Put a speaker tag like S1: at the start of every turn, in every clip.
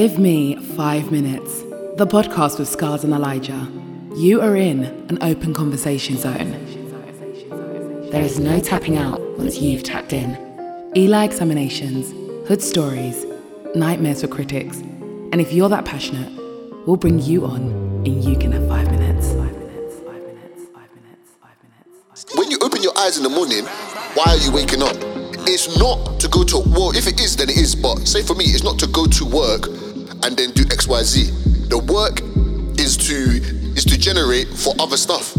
S1: Give me five minutes. The podcast with Scars and Elijah. You are in an open conversation zone. There is no tapping out once you've tapped in. Eli examinations, hood stories, nightmares for critics. And if you're that passionate, we'll bring you on and you can have five minutes.
S2: When you open your eyes in the morning, why are you waking up? It's not to go to well, if it is, then it is. But say for me, it's not to go to work and then do X, Y, Z. The work is to is to generate for other stuff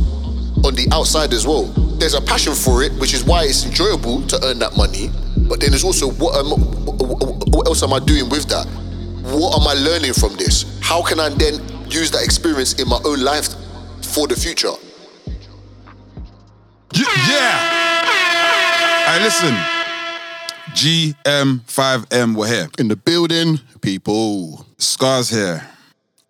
S2: on the outside as well. There's a passion for it, which is why it's enjoyable to earn that money. But then there's also what am, what else am I doing with that? What am I learning from this? How can I then use that experience in my own life for the future?
S3: Yeah. yeah. Hey, listen. GM5M, we're here.
S2: In the building, people.
S3: Scars here.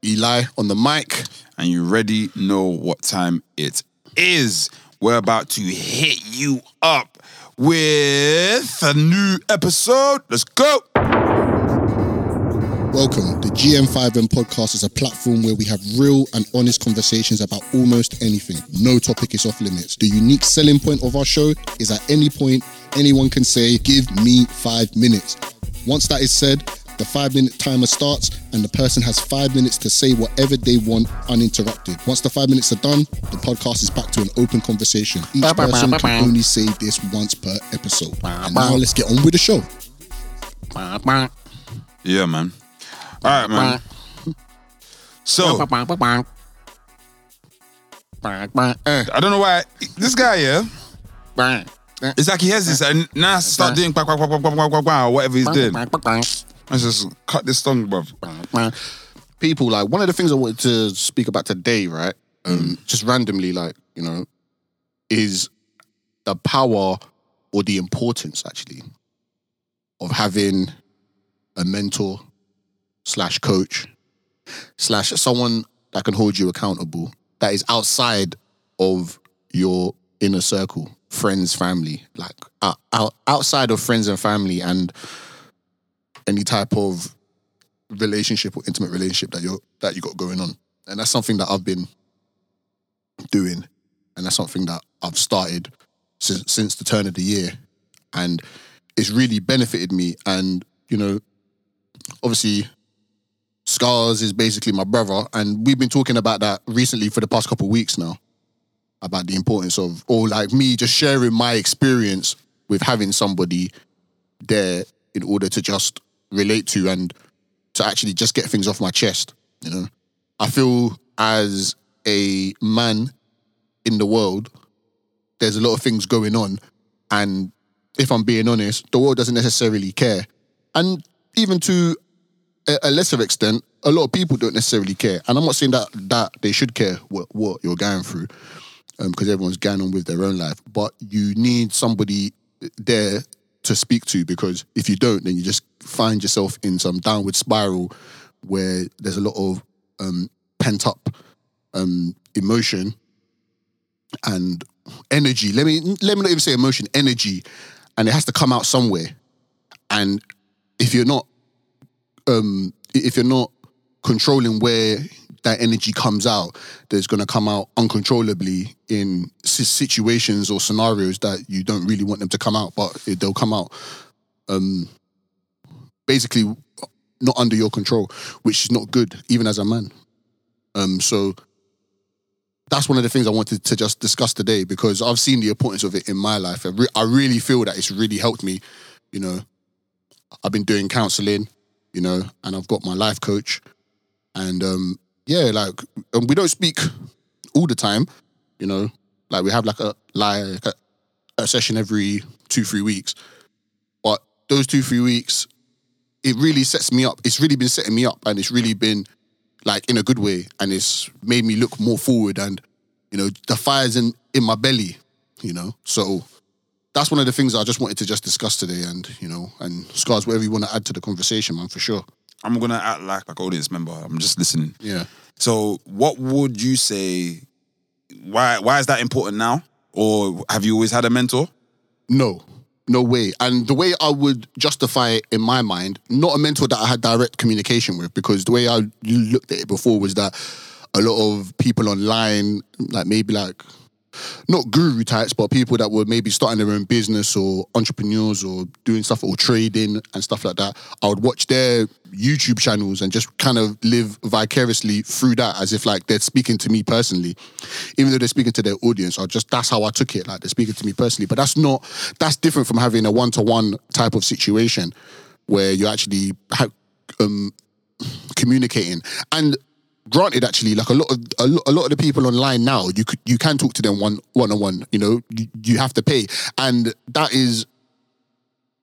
S2: Eli on the mic.
S3: And you already know what time it is. We're about to hit you up with a new episode. Let's go.
S4: Welcome. The GM5M podcast is a platform where we have real and honest conversations about almost anything. No topic is off limits. The unique selling point of our show is at any point, anyone can say, Give me five minutes. Once that is said, the five minute timer starts and the person has five minutes to say whatever they want uninterrupted. Once the five minutes are done, the podcast is back to an open conversation. Each person can only say this once per episode. And now let's get on with the show.
S3: Yeah, man. All right, man. So I don't know why this guy, yeah. It's like he has this uh, and now start doing quack quack quack quack quack quack quack whatever he's doing. Let's just cut this song, bruv.
S4: People like one of the things I wanted to speak about today, right? Um, mm. just randomly, like you know, is the power or the importance actually of having a mentor slash coach slash someone that can hold you accountable that is outside of your inner circle, friends, family, like out, out, outside of friends and family and any type of relationship or intimate relationship that you're that you got going on. And that's something that I've been doing. And that's something that I've started since since the turn of the year. And it's really benefited me. And, you know, obviously Scars is basically my brother. And we've been talking about that recently for the past couple of weeks now. About the importance of or like me just sharing my experience with having somebody there in order to just relate to and to actually just get things off my chest. You know, I feel as a man in the world, there's a lot of things going on, and if I'm being honest, the world doesn't necessarily care, and even to a, lesser extent, a lot of people don't necessarily care. And I'm not saying that that they should care what what you're going through, because everyone's going on with their own life. But you need somebody there to speak to because if you don't, then you just find yourself in some downward spiral where there's a lot of um, pent up um, emotion and energy. Let me let me not even say emotion, energy, and it has to come out somewhere. And if you're not, um, if you're not controlling where that energy comes out, there's going to come out uncontrollably in situations or scenarios that you don't really want them to come out, but they'll come out. Um, basically, not under your control, which is not good, even as a man. Um, so that's one of the things I wanted to just discuss today because I've seen the importance of it in my life. I, re- I really feel that it's really helped me. You know, I've been doing counseling, you know, and I've got my life coach, and um, yeah, like um, we don't speak all the time, you know, like we have like a like a, a session every two three weeks, but those two three weeks, it really sets me up. It's really been setting me up, and it's really been like in a good way, and it's made me look more forward, and you know, the fire's in in my belly, you know, so. That's one of the things I just wanted to just discuss today, and you know, and scars, whatever you want to add to the conversation, man, for sure.
S3: I'm gonna act like like audience member. I'm just listening.
S4: Yeah.
S3: So, what would you say? Why why is that important now? Or have you always had a mentor?
S4: No, no way. And the way I would justify it in my mind, not a mentor that I had direct communication with, because the way I looked at it before was that a lot of people online, like maybe like not guru types, but people that were maybe starting their own business or entrepreneurs or doing stuff or trading and stuff like that. I would watch their YouTube channels and just kind of live vicariously through that as if like they're speaking to me personally. Even though they're speaking to their audience, I just that's how I took it. Like they're speaking to me personally. But that's not that's different from having a one-to-one type of situation where you're actually um, communicating. And granted, actually, like a lot of a lot, a lot of the people online now, you could you can talk to them one one on one. You know, you, you have to pay, and that is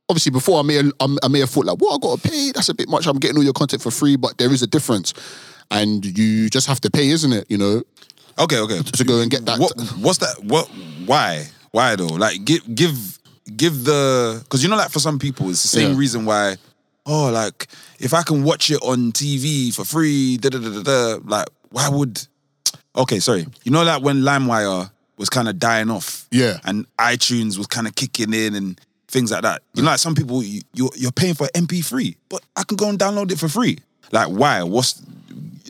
S4: obviously before I may have, I may have thought like, what I got to pay? That's a bit much. I'm getting all your content for free, but there is a difference, and you just have to pay, isn't it? You know,
S3: Okay, okay.
S4: to go and get that.
S3: What what's that? What why? Why though? Like give give give the because you know like for some people it's the same
S4: Yeah.
S3: reason why oh like if I can watch it on TV for free da da da da like why would okay sorry. You know like when LimeWire was kind of dying off
S4: Yeah.
S3: and iTunes was kind of kicking in and things like that. You know like some people you, you're you're paying for MP3 but I can go and download it for free. Like why? What's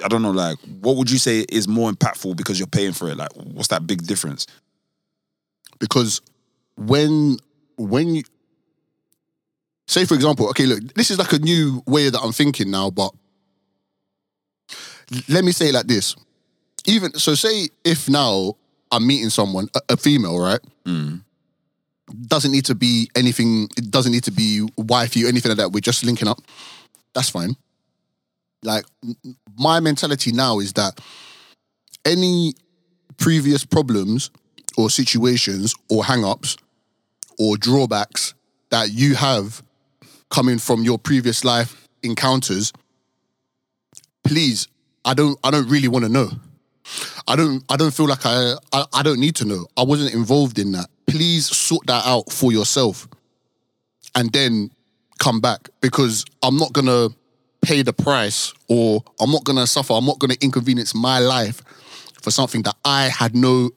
S3: I don't know like what would you say is more impactful because you're paying for it? Like what's that big difference?
S4: Because when when you say for example okay look this is like a new way that i'm thinking now but let me say it like this. Even so say if now i'm meeting someone a, a female right? Mm. Doesn't need to be anything it doesn't need to be wifey or anything like that. We're just linking up. That's fine. Like my mentality now is that any previous problems or situations or hang-ups or drawbacks that you have coming from your previous life encounters please i don't i don't really want to know. I don't i don't feel like I, I i don't need to know. I wasn't involved in that. Please sort that out for yourself and then come back because i'm not gonna pay the price or i'm not gonna suffer. I'm not gonna inconvenience my life for something that i had no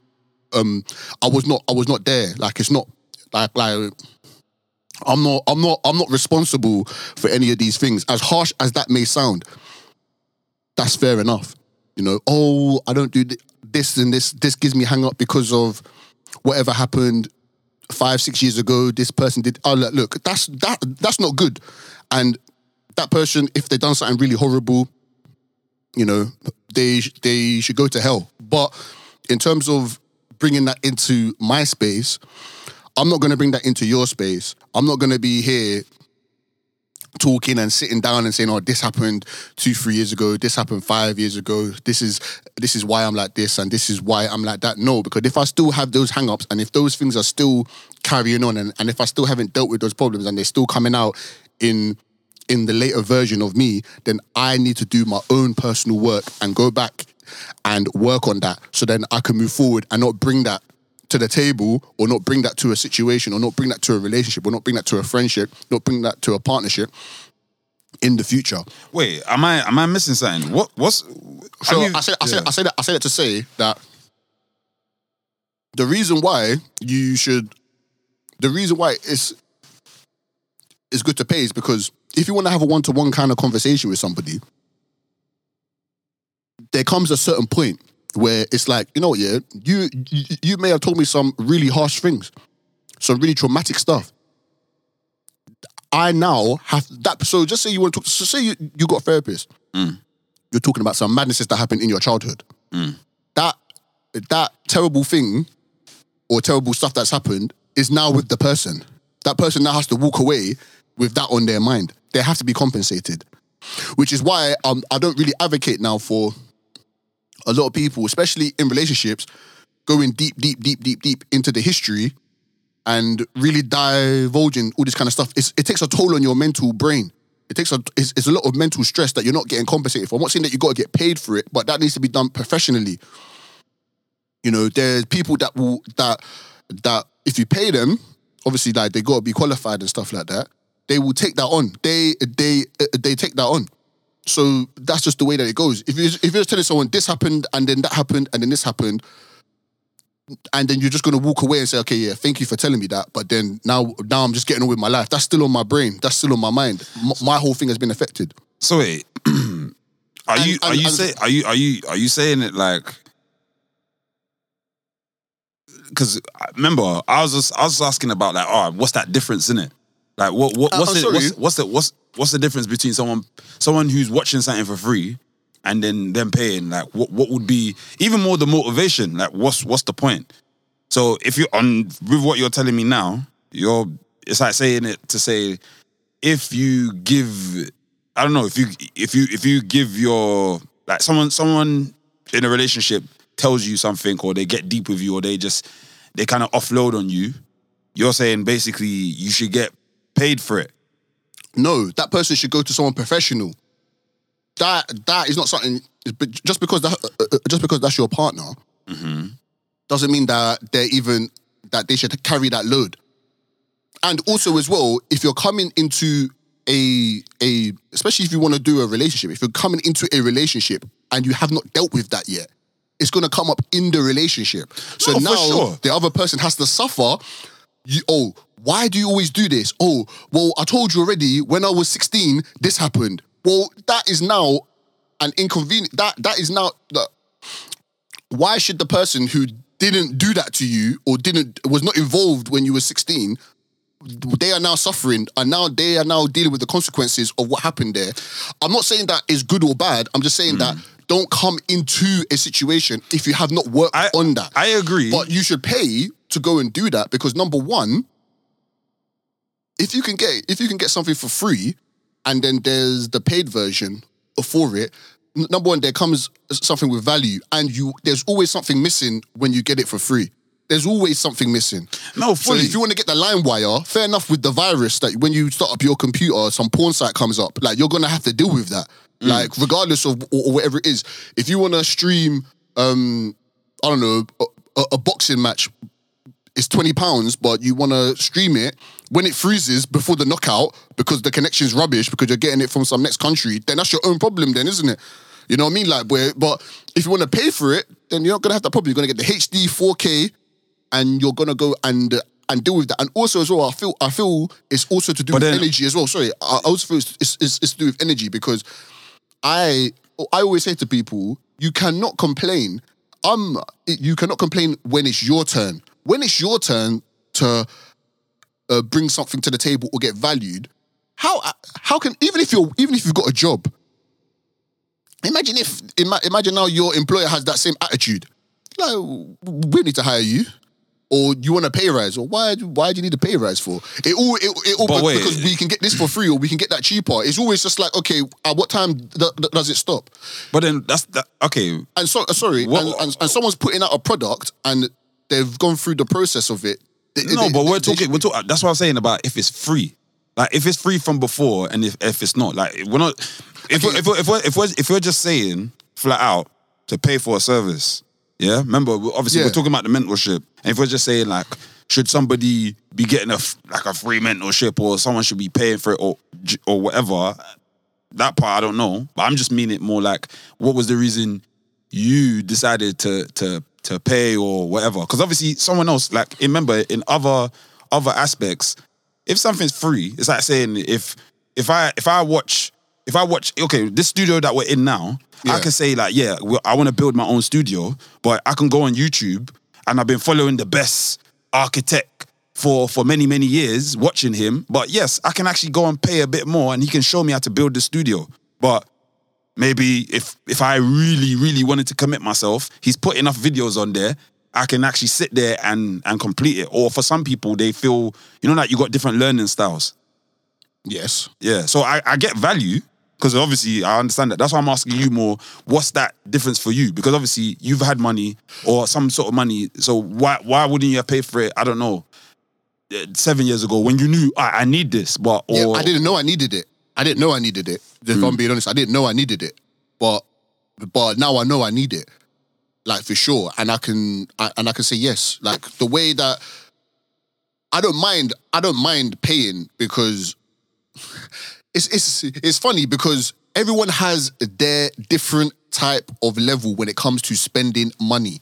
S4: um I was not I was not there. Like it's not like like I'm not I'm not I'm not responsible for any of these things. As harsh as that may sound, that's fair enough. You know, oh, I don't do thi- this and this. This gives me hang up because of whatever happened five six years ago. This person did. Oh, look, look, that's that that's not good. And that person, if they done something really horrible, you know, they they should go to hell. But in terms of bringing that into my space, I'm not going to bring that into your space. I'm not going to be here talking and sitting down and saying, "Oh, this happened two, three years ago. This happened five years ago. This is this is why I'm like this, and this is why I'm like that." No, because if I still have those hang-ups and if those things are still carrying on, and, and if I still haven't dealt with those problems and they're still coming out in in the later version of me, then I need to do my own personal work and go back and work on that so then I can move forward and not bring that to the table or not bring that to a situation or not bring that to a relationship or not bring that to a friendship, not bring that to a partnership in the future.
S3: Wait, am I am I missing something? What what's
S4: So
S3: you-
S4: I said I said
S3: yeah.
S4: I said that I said that to say that the reason why you should the reason why it's it's good to pay is because if you want to have a one-to-one kind of conversation with somebody, there comes a certain point where it's like, you know what, yeah, you you, you may have told me some really harsh things, some really traumatic stuff. I now have that. So just say you want to talk. So say you, you got a therapist. You're talking about some madnesses that happened in your childhood. That that terrible thing or terrible stuff that's happened is now with the person. That person now has to walk away with that on their mind. They have to be compensated, which is why um, I don't really advocate now for a lot of people, especially in relationships, going deep, deep, deep, deep, deep into the history and really divulging all this kind of stuff. It's, it takes a toll on your mental brain. It takes a it's, it's a lot of mental stress that you're not getting compensated for. I'm not saying that you got to get paid for it, but that needs to be done professionally. You know, there's people that will that that if you pay them, obviously like they got to be qualified and stuff like that. They will take that on. They they uh, they take that on. So that's just the way that it goes. If you if you're telling someone this happened and then that happened and then this happened, and then you're just gonna walk away and say, okay, yeah, thank you for telling me that. But then now, now I'm just getting on with my life. That's still on my brain. That's still on my mind. M- my whole thing has been affected.
S3: So wait, are
S4: And-
S3: you are you
S4: and-
S3: say are you are you are you saying it like? Because uh, remember, I was just I was asking about like, oh, what's that difference in it? Like, what what
S4: Uh,
S3: what's it?
S4: sorry.
S3: What's, what's the what's what's the difference between someone someone who's watching something for free and then them paying? Like, what what would be even more the motivation? Like, what's what's the point? So if you on with what you're telling me now, you're it's like saying it to say if you give I don't know if you if you if you give your like someone someone in a relationship tells you something or they get deep with you or they just they kind of offload on you, you're saying basically you should get paid for it.
S4: No, that person should go to someone professional. That that is not something. Just because that uh, uh, just because that's your partner, doesn't mean that they're even that they should carry that load. And also as well, if you're coming into a a especially if you want to do a relationship, if you're coming into a relationship and you have not dealt with that yet, it's gonna come up in the relationship. So
S3: No,
S4: now
S3: sure.
S4: the other person has to suffer. You oh, why do you always do this? Oh, well, I told you already when I was 16, this happened. Well, that is now an inconvenient that that is now the why should the person who didn't do that to you or didn't was not involved when you were 16 they are now suffering and now they are now dealing with the consequences of what happened there i'm not saying that is good or bad i'm just saying hmm. that don't come into a situation if you have not worked
S3: I-
S4: on that
S3: I agree.
S4: but you should pay to go and do that because number one if you can get if you can get something for free and then there's the paid version for it number one there comes something with value and you there's always something missing when you get it for free. There's always something missing.
S3: No,
S4: so if you want to get the LimeWire fair enough with the virus that when you start up your computer some porn site comes up like you're gonna have to deal with that.
S3: Mm.
S4: like regardless of or, or whatever it is if you want to stream um i don't know a, a- a boxing match it's 20 pounds, but you want to stream it when it freezes before the knockout because the connection's rubbish because you're getting it from some next country, then that's your own problem, then, isn't it? You know what I mean? Like, where, but if you want to pay for it, then you're not gonna have that problem. You're gonna get the HD 4K, and you're gonna go and uh, and deal with that. And also as well, I feel I feel it's also to do
S3: But
S4: with
S3: then-
S4: energy as well. Sorry, I I also feel it's, it's, it's, it's to do with energy because I I always say to people, you cannot complain. Um, you cannot complain when it's your turn. When it's your turn to uh, bring something to the table or get valued, how how can even if you're even if you've got a job, imagine if imagine now your employer has that same attitude. Like we need to hire you. Or you want a pay rise, or why? Why do you need a pay rise for? It all, it, it all because we can get this for free, or we can get that cheaper. It's always just like, okay, at what time th- th- does it stop?
S3: but then that's that. Okay,
S4: And so, uh, sorry, and, and, and someone's putting out a product and they've gone through the process of it. They-
S3: no,
S4: they-
S3: but we're talking. We're talking. That's what I'm saying about if it's free. Like if it's free from before, and if, if it's not, like we're not. If we're, if we're, if we're if we're if we're just saying flat out to pay for a service, yeah. Remember, obviously
S4: Yeah.
S3: we're talking about the mentorship, and if we're just saying like, should somebody be getting a like a free mentorship, or someone should be paying for it, or or whatever, that part I don't know. But I'm just meaning it more like, what was the reason you decided to to to pay or whatever? Because obviously someone else, like remember in other other aspects, if something's free, it's like saying if if I if I watch if I watch okay this studio that we're in now, I can say like yeah well, I want to build my own studio, but I can go on YouTube and I've been following the best architect for for many many years watching him. But yes i can actually go and pay a bit more and he can show me how to build the studio. But maybe if if i really really wanted to commit myself he's put enough videos on there i can actually sit there and and complete it or for some people they feel you know like you got different learning styles
S4: Yes.
S3: yeah so i i get value because obviously I understand that. That's why I'm asking you more. What's that difference for you? Because obviously you've had money or some sort of money. So why why wouldn't you have paid for it? I don't know. uh, Seven years ago when you knew I, I need this, but or
S4: Yeah, I didn't know I needed it. I didn't know I needed it. If
S3: Hmm.
S4: I'm being honest, I didn't know I needed it. But but now I know I need it. Like for sure. And I can I, and I can say yes. Like the way that I don't mind, I don't mind paying because it's it's it's funny because everyone has their different type of level when it comes to spending money.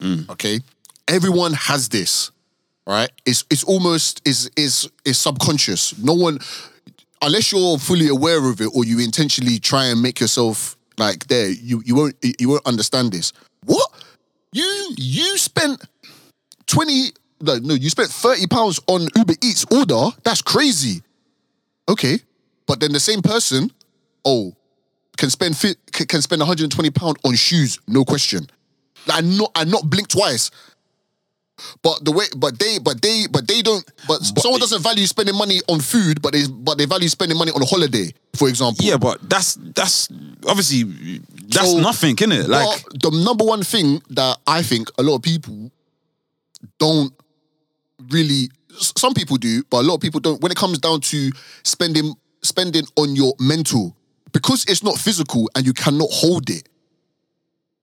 S3: Mm.
S4: Okay. everyone has this, right? It's it's almost is is is subconscious. No one, unless you're fully aware of it or you intentionally try and make yourself like there, you you won't you won't understand this. What you you spent twenty no no you spent thirty pounds on Uber Eats order? That's crazy. Okay, but then the same person, oh, can spend can spend 120 pound on shoes, no question. Like not I not blink twice. But the way, but they, but they, but they don't. But, someone doesn't value spending money on food, but they, but they value spending money on a holiday, for example.
S3: Yeah, but that's that's obviously that's
S4: So-
S3: nothing, isn't it? Like
S4: the number one thing that I think a lot of people don't really some people do, but a lot of people don't when it comes down to spending spending on your mental because it's not physical and you cannot hold it.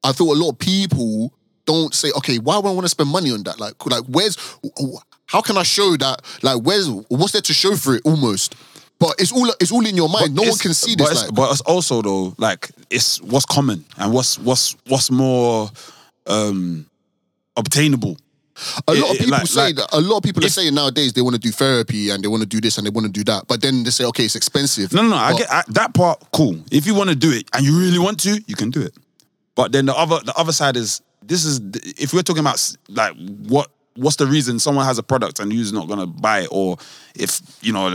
S4: I feel a lot of people don't say, okay, why would I want to spend money on that? Like, like where's how can I show that? Like, where's what's there to show for it almost? But it's all it's all in your mind. no one can see
S3: but
S4: this.
S3: It's,
S4: Like,
S3: but it's also though, like it's what's common and what's what's what's more um obtainable.
S4: A lot of people
S3: like-
S4: say
S3: like,
S4: that. A lot of people are saying nowadays they want to do therapy and they want to do this and they want to do that, but then they say, okay, it's expensive.
S3: No, no, no. I get I, that part. Cool. If you want to do it and you really want to, you can do it. But then the other the other side is this is if we're talking about like what what's the reason someone has a product and you's not gonna buy it, or if you know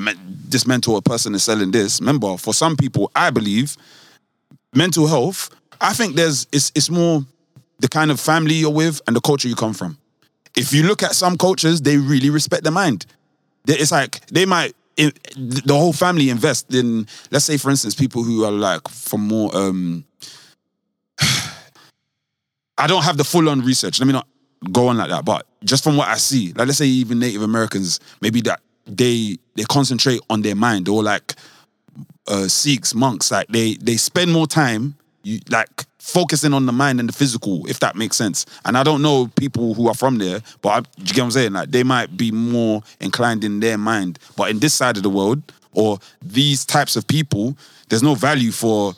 S3: this mentor or person is selling this. Remember, for some people, I believe mental health. I think there's it's it's more the kind of family you're with and the culture you come from. If you look at some cultures, they really respect the mind. It's like they might the whole family invest in, let's say, for instance, people who are like from more. um I don't have the full on research. Let me not go on like that. But just from what I see, like let's say even Native Americans, maybe that they they concentrate on their mind or like uh, Sikhs, monks, like they they spend more time you like focusing on the mind and the physical, if that makes sense. And I don't know people who are from there, but I, you get what I'm saying? Like they might be more inclined in their mind, but in this side of the world or these types of people, there's no value for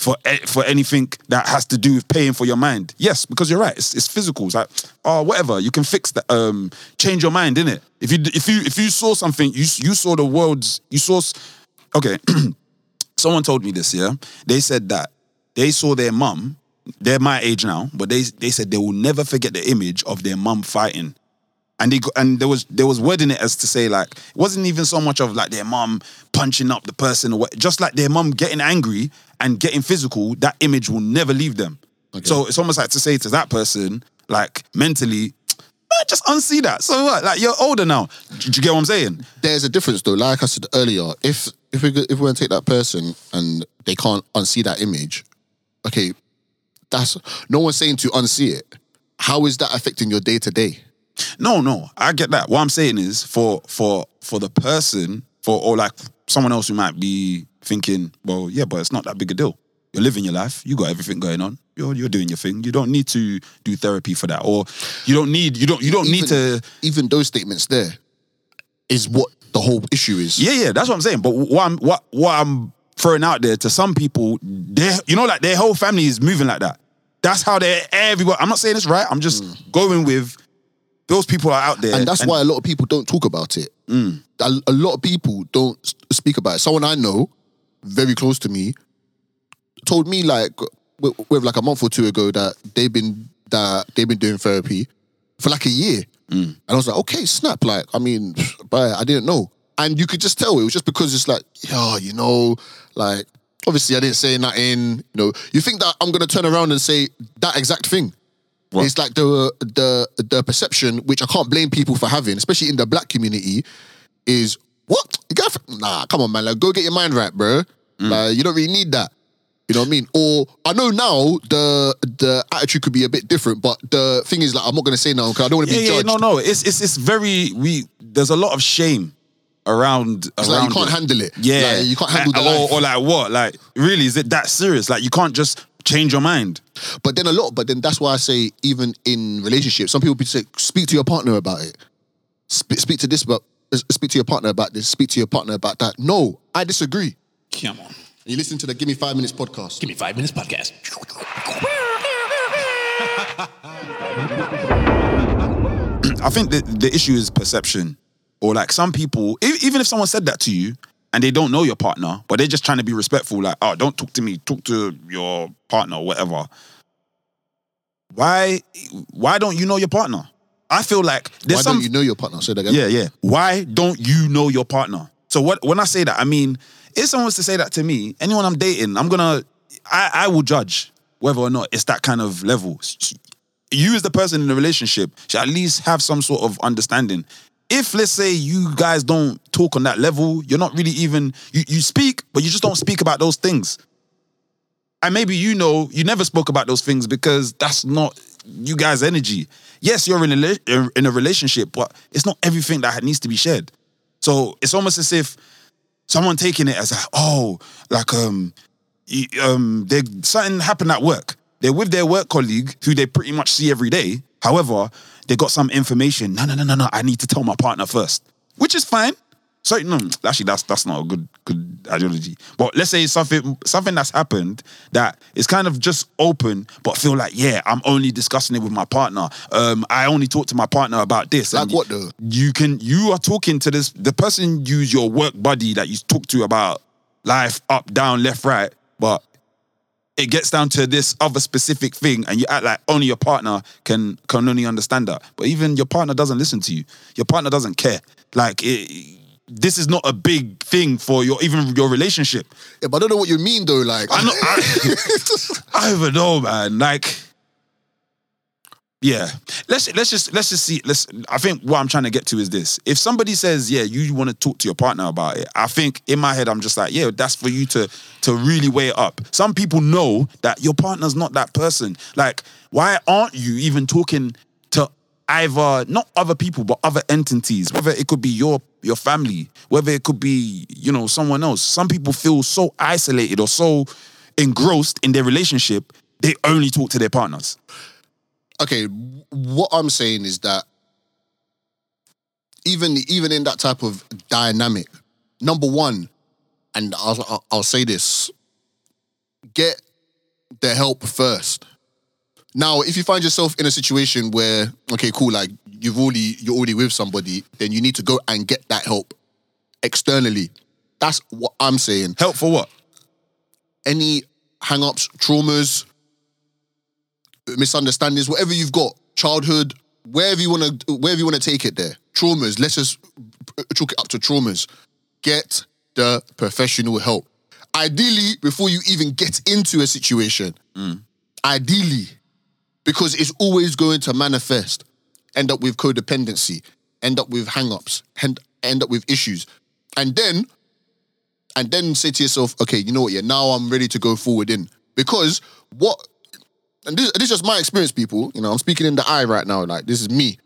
S3: for for anything that has to do with paying for your mind. Yes, because you're right. It's, it's physical. It's like oh whatever. You can fix that. Um, change your mind, innit? If you if you if you saw something, you you saw the world's you saw. Okay, someone told me this. Yeah, they said that they saw their mum. They're my age now, but they they said they will never forget the image of their mum fighting. And they and there was there was wording it as to say like it wasn't even so much of like their mum punching up the person or what, just like their mum getting angry and getting physical. That image will never leave them. So it's almost like to say to that person like mentally, "Man, just unsee that. So what? Like you're older now. Do you get what I'm saying?
S4: there's a difference though. Like I said earlier, if if we if we're gonna take that person and they can't unsee that image, okay, that's no one's saying to unsee it. How is that affecting your day to day?
S3: No, no, I get that. What I'm saying is for for for the person, for or like someone else who might be thinking, well, yeah, but it's not that big a deal. You're living your life. You got everything going on. You're you're doing your thing. You don't need to do therapy for that, or you don't need you don't you don't need to.
S4: even those statements there is what the whole issue is.
S3: Yeah, yeah, that's what I'm saying. But what I'm what what I'm throwing out there to some people, they you know, like their whole family is moving like that. That's how they're everywhere. I'm not saying it's right. I'm just going with those people are out there,
S4: and that's why a lot of people don't talk about it.
S3: Mm.
S4: A, a lot of people don't speak about it. Someone I know, very close to me, told me like with, with like a month or two ago that they've been that they've been doing therapy for like a year,
S3: Mm.
S4: and I was like, okay, snap. Like, I mean, but I didn't know, and you could just tell it was just because it's like, yeah, you know, like obviously I didn't say nothing. You know, you think that I'm gonna turn around and say that exact thing. It's like the the the perception, which I can't blame people for having, especially in the black community, is what you got? Nah, come on, man. Like, go get your mind right, bro. Like, you don't really need that. You know what I mean? Or I know now the the attitude could be a bit different, but the thing is, like, I'm not gonna say now because I don't want to
S3: yeah,
S4: be
S3: yeah, no, no. It's it's it's very we. There's a lot of shame around
S4: It's
S3: around.
S4: like you can't
S3: it.
S4: handle it.
S3: Yeah,
S4: Like, you can't handle the
S3: Uh, or,
S4: life.
S3: or like what? Like really? Is it that serious? Like you can't just change your mind.
S4: But then a lot, but then that's why I say even in relationships, some people be say speak to your partner about it. Speak, speak to this about speak to your partner about this. Speak to your partner about that. No, I disagree.
S5: Come on.
S4: You listen to the Give Me Five Minutes podcast.
S5: Give me five minutes podcast.
S3: I think the, the issue is perception. Or like some people, even if someone said that to you and they don't know your partner, but they're just trying to be respectful, like, oh, don't talk to me, talk to your partner or whatever. Why why don't you know your partner? I feel like there's
S4: Why
S3: some
S4: don't you know your partner? Say that again.
S3: yeah, yeah. Why don't you know your partner? So what when I say that, I mean, if someone was to say that to me, anyone I'm dating, I'm gonna I, I will judge whether or not it's that kind of level. You as the person in the relationship should at least have some sort of understanding. If let's say you guys don't talk on that level, you're not really even you, you speak, but you just don't speak about those things. And maybe you know you never spoke about those things because that's not you guys' energy. Yes, you're in a in a relationship, but it's not everything that needs to be shared. So it's almost as if someone taking it as like, oh, like um, um, they something happened at work. They're with their work colleague who they pretty much see every day. However, they got some information. No, no, no, no, no. I need to tell my partner first, which is fine. So no, actually, that's that's not a good good ideology. But let's say something something that's happened that is kind of just open, but feel like yeah, I'm only discussing it with my partner. Um, I only talk to my partner about this.
S4: Like
S3: And
S4: what though?
S3: You can you are talking to this the person use your work buddy that you talk to about life up, down, left, right, but it gets down to this other specific thing and you act like only your partner can can only understand that but even your partner doesn't listen to you your partner doesn't care like it, this is not a big thing for your even your relationship.
S4: Yeah, but I don't know what you mean though. Like,
S3: I know I, I don't know man like yeah. Let's let's just let's just see let's i think what i'm trying to get to is this. If somebody says yeah you want to talk to your partner about it i think in my head i'm just like yeah that's for you to to really weigh it up. Some people know that your partner's not that person. Like why aren't you even talking either not other people but other entities whether it could be your your family whether it could be you know someone else some people feel so isolated or so engrossed in their relationship they only talk to their partners
S4: okay, what I'm saying is that even even in that type of dynamic, number one, and I'll I'll, I'll say this: get the help first. Now, if you find yourself in a situation where okay, cool, like you've already you're already with somebody, then you need to go and get that help externally. That's what I'm saying.
S3: help for what
S4: Any hang-ups, traumas, misunderstandings, whatever you've got, childhood, wherever you want to, wherever you want to take it there, traumas. Let's just chalk it up to traumas. Get the professional help. Ideally, before you even get into a situation. Mm. Ideally, because it's always going to manifest, end up with codependency, end up with hang-ups, end, end up with issues, and then and then say to yourself, okay, you know what? Yeah, now I'm ready to go forward in because what and this, this is just my experience, people. You know, I'm speaking in the eye right now. Like this is me,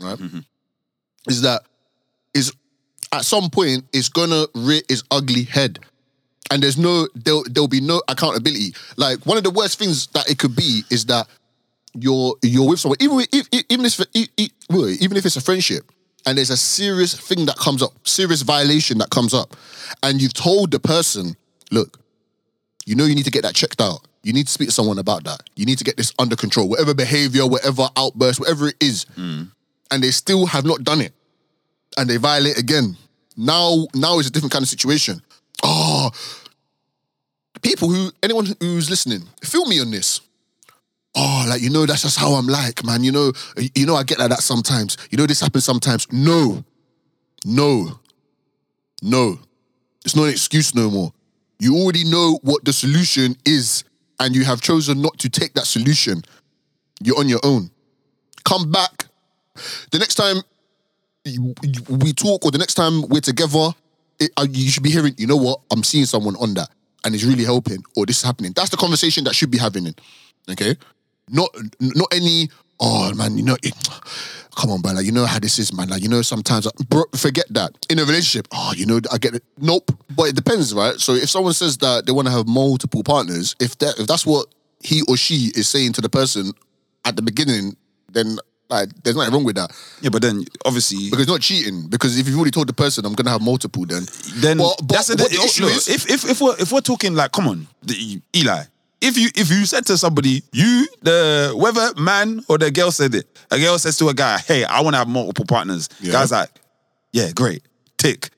S4: right? Mm-hmm. Is that is at some point it's gonna rear its ugly head, and there's no there'll there'll be no accountability. Like one of the worst things that it could be is that you're you're with someone, even if, even if even if it's a friendship, and there's a serious thing that comes up, serious violation that comes up, and you've told the person, look, you know you need to get that checked out. You need to speak to someone about that. You need to get this under control. Whatever behavior, whatever outburst, whatever it is, hmm. and they still have not done it, and they violate again. Now, now is a different kind of situation. Oh, people who, anyone who's listening, feel me on this. Oh, like you know, that's just how I'm like, man. You know, you know, I get like that sometimes. You know, this happens sometimes. No, no, no. It's not an excuse no more. You already know what the solution is, and you have chosen not to take that solution. You're on your own. Come back. The next time we talk, or the next time we're together, it, uh, you should be hearing, you know what? I'm seeing someone on that, and it's really helping, or this is happening. That's the conversation that should be happening. Okay? Not not any, oh man, you know, it, come on, bro. Like, you know how this is, man. Like, you know, sometimes, uh, bro, forget that. In a relationship, oh, you know, I get it. Nope. But it depends, right? So if someone says that they want to have multiple partners, if that if that's what he or she is saying to the person at the beginning, then like there's nothing wrong with that.
S3: yeah but then obviously
S4: Because it's not cheating. Because if you've already told the person I'm gonna have multiple, then
S3: then
S4: But- but
S3: that's the,
S4: the issue is-
S3: if, if if we're if we're talking like come on the, Eli if you if you said to somebody, you the whether man or the girl said it, a girl says to a guy, "Hey, I want to have multiple partners."
S4: Yeah.
S3: Guy's like, "Yeah, great, tick."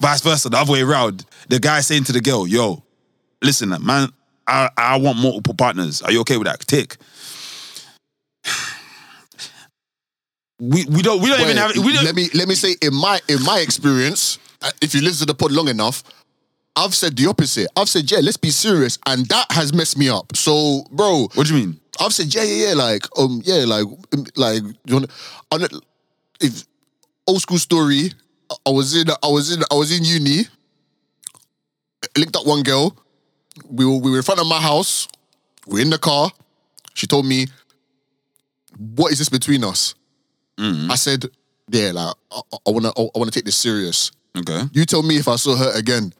S3: Vice versa, the other way around. The guy saying to the girl, "Yo, listen, man, I I want multiple partners. Are you okay with that?" Tick. We we don't we don't even have we don't
S4: let me let me say in my in my experience, uh, if you listen to the pod long enough, I've said the opposite. I've said, yeah, let's be serious, and that has messed me up. So, bro,
S3: What do you mean?
S4: I've said, yeah, yeah, yeah, like, um, yeah, like, um, like, you wanna, if old school story, I was in, I was in, I was in uni, linked up one girl. We were, we were in front of my house. We're in the car. She told me, "What is this between us?" I said, "Yeah, like, I, I wanna, I wanna take this serious."
S3: Okay.
S4: You tell me if I saw her again.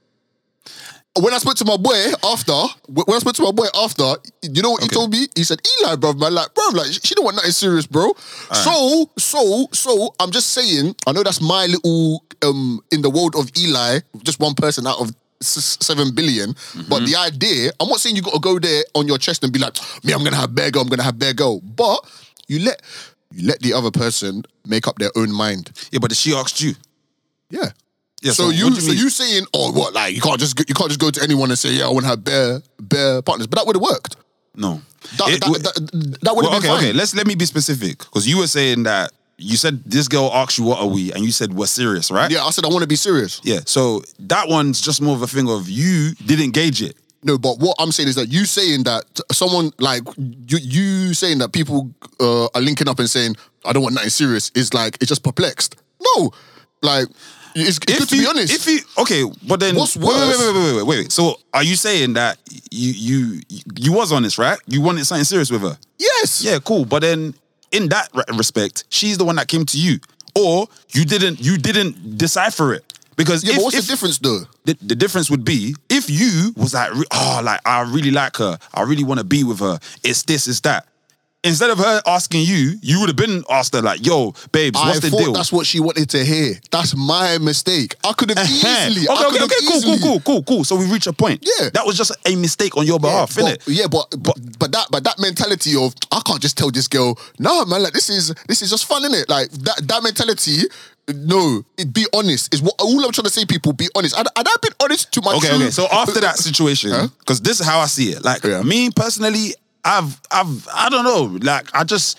S4: When I spoke to my boy after, when I spoke to my boy after, you know what he
S3: Okay.
S4: told me? He said, Eli, bro, man, like, bro, like, she don't want nothing serious, bro. So, so, so, I'm just saying, I know that's my little, um, in the world of Eli, just one person out of seven billion. But the idea, I'm not saying you got to go there on your chest and be like, me, I'm gonna have bear girl, I'm gonna have bear girl. But you let, you let the other person make up their own mind.
S3: Yeah, but she asked you.
S4: Yeah.
S3: Yeah.
S4: So,
S3: what
S4: you,
S3: do
S4: so you saying, oh, what? Like you can't just go, you can't just go to anyone and say, yeah, I want to have bare bare partners, but that would have worked.
S3: no.
S4: That
S3: It-
S4: that, that, that would have
S3: Well,
S4: been
S3: okay,
S4: fine.
S3: okay. Let's let me be specific because you were saying that you said this girl asked you what are we, and you said we're serious, right?
S4: Yeah, I said I want to be serious.
S3: Yeah. So that one's just more of a thing of you didn't gauge it.
S4: No, but what I'm saying is that you saying that someone like you you saying that people uh, are linking up and saying I don't want nothing serious is like it's just perplexed. No, like it's, it's good to
S3: you,
S4: be honest.
S3: If you okay, but then
S4: What's
S3: wait, wait, wait, wait, wait, wait, wait, wait. So are you saying that you you you was honest, right? You wanted something serious with her?
S4: yes,
S3: Yeah, cool. But then in that respect, she's the one that came to you, or you didn't you didn't decipher it because
S4: yeah.
S3: if,
S4: but what's
S3: if-
S4: the difference though?
S3: the, the difference would be if you was like, oh, like I really like her, I really want to be with her. It's this, it's that. Instead of her asking you, you would have been asked her like, "Yo, babes,
S4: I
S3: what's the
S4: thought
S3: deal?"
S4: that's what she wanted to hear. That's my mistake. I could have
S3: Uh-huh.
S4: easily.
S3: Okay,
S4: I
S3: okay,
S4: could have
S3: okay, cool,
S4: easily,
S3: cool, cool, cool, cool. So we reach a point.
S4: Yeah.
S3: that was just a mistake on your behalf,
S4: yeah,
S3: innit?
S4: but, yeah, but, but but that but that mentality of I can't just tell this girl, no man, like this is this is just fun, innit? Like that that mentality. No, it, be honest is what all I'm trying to say. People, be honest. And, I've been honest to my.
S3: Okay,
S4: true-
S3: okay. So after that situation, because this is how I see it. Like
S4: Yeah.
S3: me personally, I've, I've, I don't know. Like I just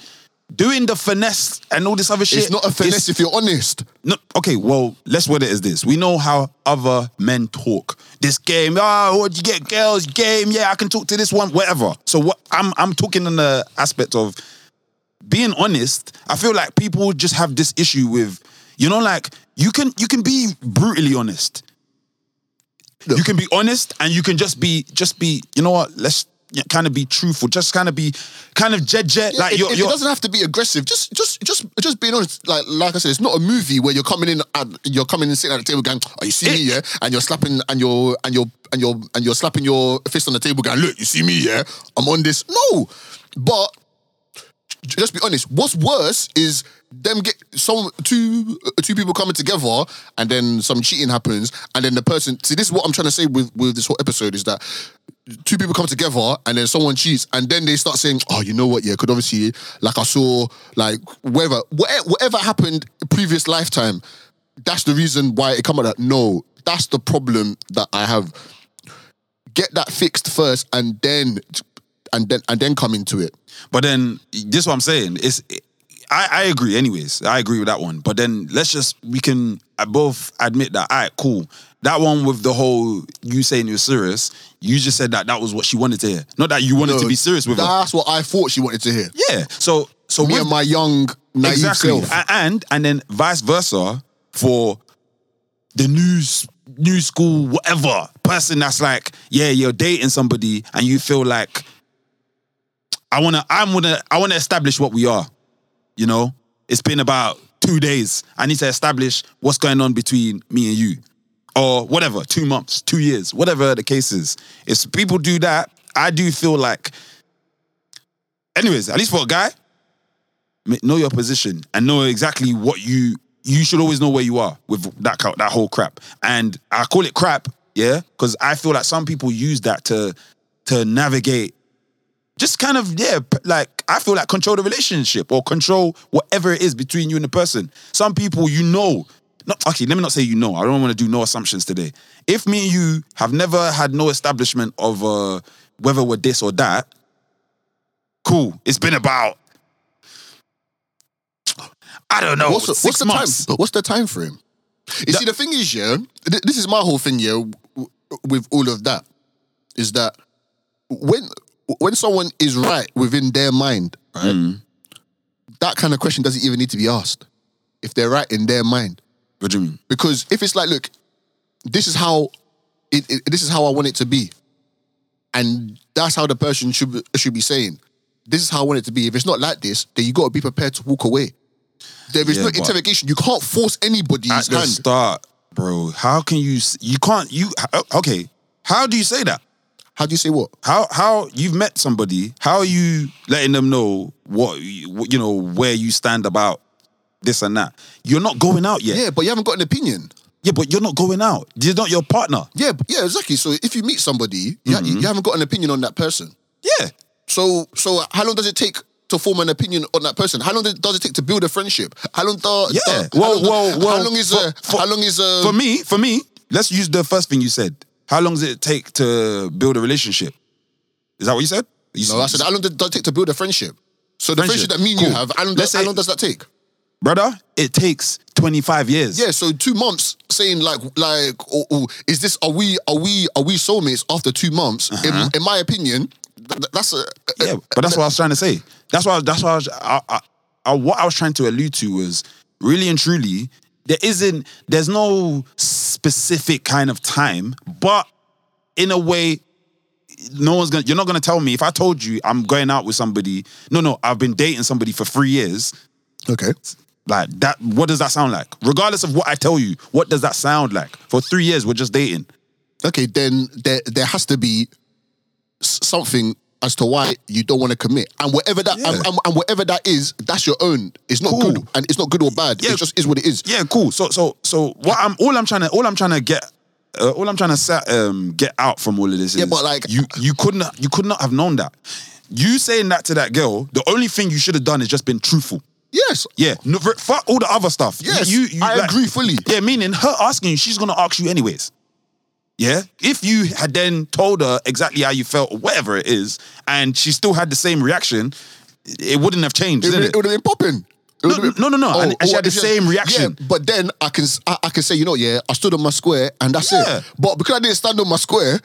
S3: doing the finesse and all this other shit.
S4: it's not a finesse if you're honest.
S3: No, okay, well, let's word it as this. We know how other men talk. This game, ah, oh, what you get, girls, game, yeah, I can talk to this one, whatever. So what I'm I'm talking in the aspect of being honest. I feel like people just have this issue with, you know, like you can you can be brutally honest.
S4: Look.
S3: You can be honest and you can just be just be, you know what, let's kind of be truthful, just kind of be kind of jet jet. like
S4: it,
S3: you're,
S4: it- it
S3: you're
S4: doesn't have to be aggressive. Just, just, just, just being honest. Like, like I said, it's not a movie where you're coming in, and you're coming in, sitting at the table, going, "Oh, you see me, yeah," and you're slapping, and you're, and you're, and you're, and you're slapping your fist on the table, going, "Look, you see me, yeah, I'm on this." No, but just be honest. What's worse is them get some two two people coming together, and then some cheating happens, and then the person. See, this is what I'm trying to say with with this whole episode is that two people come together and then someone cheats and then they start saying, oh, you know what? Yeah, could obviously like I saw like whatever whatever, happened previous lifetime. That's the reason why it come out that no, that's the problem that I have. Get that fixed first and then and then and then come into it.
S3: But then this is what I'm saying. It's I, I agree anyways. I agree with that one. But then let's just we can both admit that, all right, cool. That one with the whole you saying you're serious, you just said that that was what she wanted to hear. Not that you wanted to be serious with her.
S4: That's what I thought she wanted to hear.
S3: Yeah. So so
S4: Me
S3: with
S4: and my young naive
S3: exactly.
S4: self.
S3: And and then vice versa for the news new school whatever person that's like yeah you're dating somebody and you feel like I want to I want to I want to establish what we are you know it's been about 2 days I need to establish what's going on between me and you or whatever 2 months 2 years whatever the case is. If people do that I do feel like anyways at least for a guy know your position and know exactly what you you should always know where you are with that that whole crap. And i call it crap yeah? Because i feel like some people use that to to navigate just kind of yeah, like I feel like control the relationship or control whatever it is between you and the person. Some people you know, not okay. Let me not say you know. I don't want to do no assumptions today. If me and you have never had no establishment of uh, whether we're this or that, cool. It's been about I don't know.
S4: what's what's the
S3: months.
S4: time? What's the time frame? You see, the thing is, yeah, th- this is my whole thing, yeah, w- with all of that, is that when when someone is right within their mind, right,
S3: Mm.
S4: that kind of question doesn't even need to be asked if they're right in their mind.
S3: What do you mean?
S4: Because if it's like, look, this is how it, it- this is how I want it to be, and that's how the person should be, should be saying, this is how I want it to be. If it's not like this, then you got to be prepared to walk away. There is
S3: Yeah,
S4: no interrogation. You can't force anybody's
S3: At the
S4: hand.
S3: start, bro. How can you? You can't. You okay? How do you say that?
S4: How do you say what?
S3: How how you've met somebody? How are you letting them know what- you know where you stand about this and that? You're not going out yet.
S4: Yeah, but you haven't got an opinion.
S3: Yeah, but you're not going out. You're not your partner.
S4: Yeah, yeah, exactly. So if you meet somebody, you, ha-
S3: Mm-hmm.
S4: you haven't got an opinion on that person.
S3: Yeah.
S4: So so how long does it take to form an opinion on that person? How long does- does it take to build a friendship? How long? Do,
S3: Yeah.
S4: do- how
S3: Well,
S4: long
S3: well, well,
S4: How long is
S3: for-
S4: a?
S3: for-
S4: how long is a?
S3: For me, for me, let's use the first thing you said. How long does it take to build a relationship? Is that what you said? You
S4: no, I said how long does it take to build a friendship? So the
S3: Friendship.
S4: friendship, that me and you
S3: Cool.
S4: have, how long,
S3: Let's
S4: does, how
S3: say-
S4: long does that take?
S3: Brother, it takes 25 years.
S4: Yeah, so two months saying like like oh, oh, is this are we are we are we soulmates after two months? In, in my opinion, th- th- that's a
S3: Uh-huh. Yeah, but that's what I was trying to say. That's what that's I was, I, I, I, what I was trying to allude to was really and truly there isn't there's no specific kind of time, but in a way, no one's gonna you're not gonna tell me if I told you I'm going out with somebody. No, no, I've been dating somebody for three years.
S4: okay.
S3: Like that, what does that sound like? Regardless of what I tell you, what does that sound like? For three years, we're just dating.
S4: okay, then there there has to be something as to why you don't want to commit, and whatever that and, and, and whatever that is, that's your own. It's not
S3: Cool.
S4: good, and it's not good or bad.
S3: Yeah.
S4: It just is what it is.
S3: Yeah, cool. So so so what I'm all I'm trying to all I'm trying to get uh, all I'm trying to set, um get out from all of this
S4: Yeah,
S3: is
S4: but like-
S3: you you couldn't you could not have known that. You saying that to that girl, the only thing you should have done is just been truthful.
S4: Yes.
S3: Yeah, no, for- all the other stuff.
S4: Yes,
S3: you, you,
S4: I agree fully.
S3: Yeah, meaning her asking you, she's gonna ask you anyways. Yeah, if you had then told her exactly how you felt or whatever it is, and she still had the same reaction, it wouldn't have changed,
S4: It, would-
S3: it?
S4: it would have been popping.
S3: No,
S4: been-
S3: no, no, no. Oh, and- and she oh, had the same reaction.
S4: Yeah, but then I can I, I can say, you know, yeah, I stood on my square and that's
S3: Yeah.
S4: it. But because I didn't stand on my square,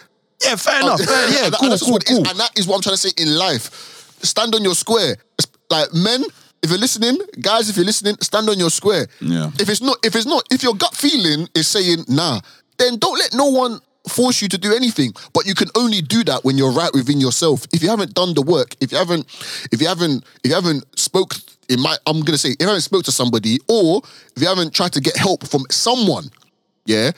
S3: Yeah, fair enough. Fair, yeah,
S4: and that-
S3: cool, cool,
S4: it is.
S3: cool.
S4: And that is what I'm trying to say in life. Stand on your square. Like men, if you're listening, guys, if you're listening, stand on your square.
S3: Yeah.
S4: If it's not, if it's not, if your gut feeling is saying nah, then don't let no one force you to do anything. But you can only do that when you're right within yourself. If you haven't done the work, if you haven't, if you haven't, if you haven't spoke, in my, I'm gonna say, if you haven't spoke to somebody, or if you haven't tried to get help from someone, yeah,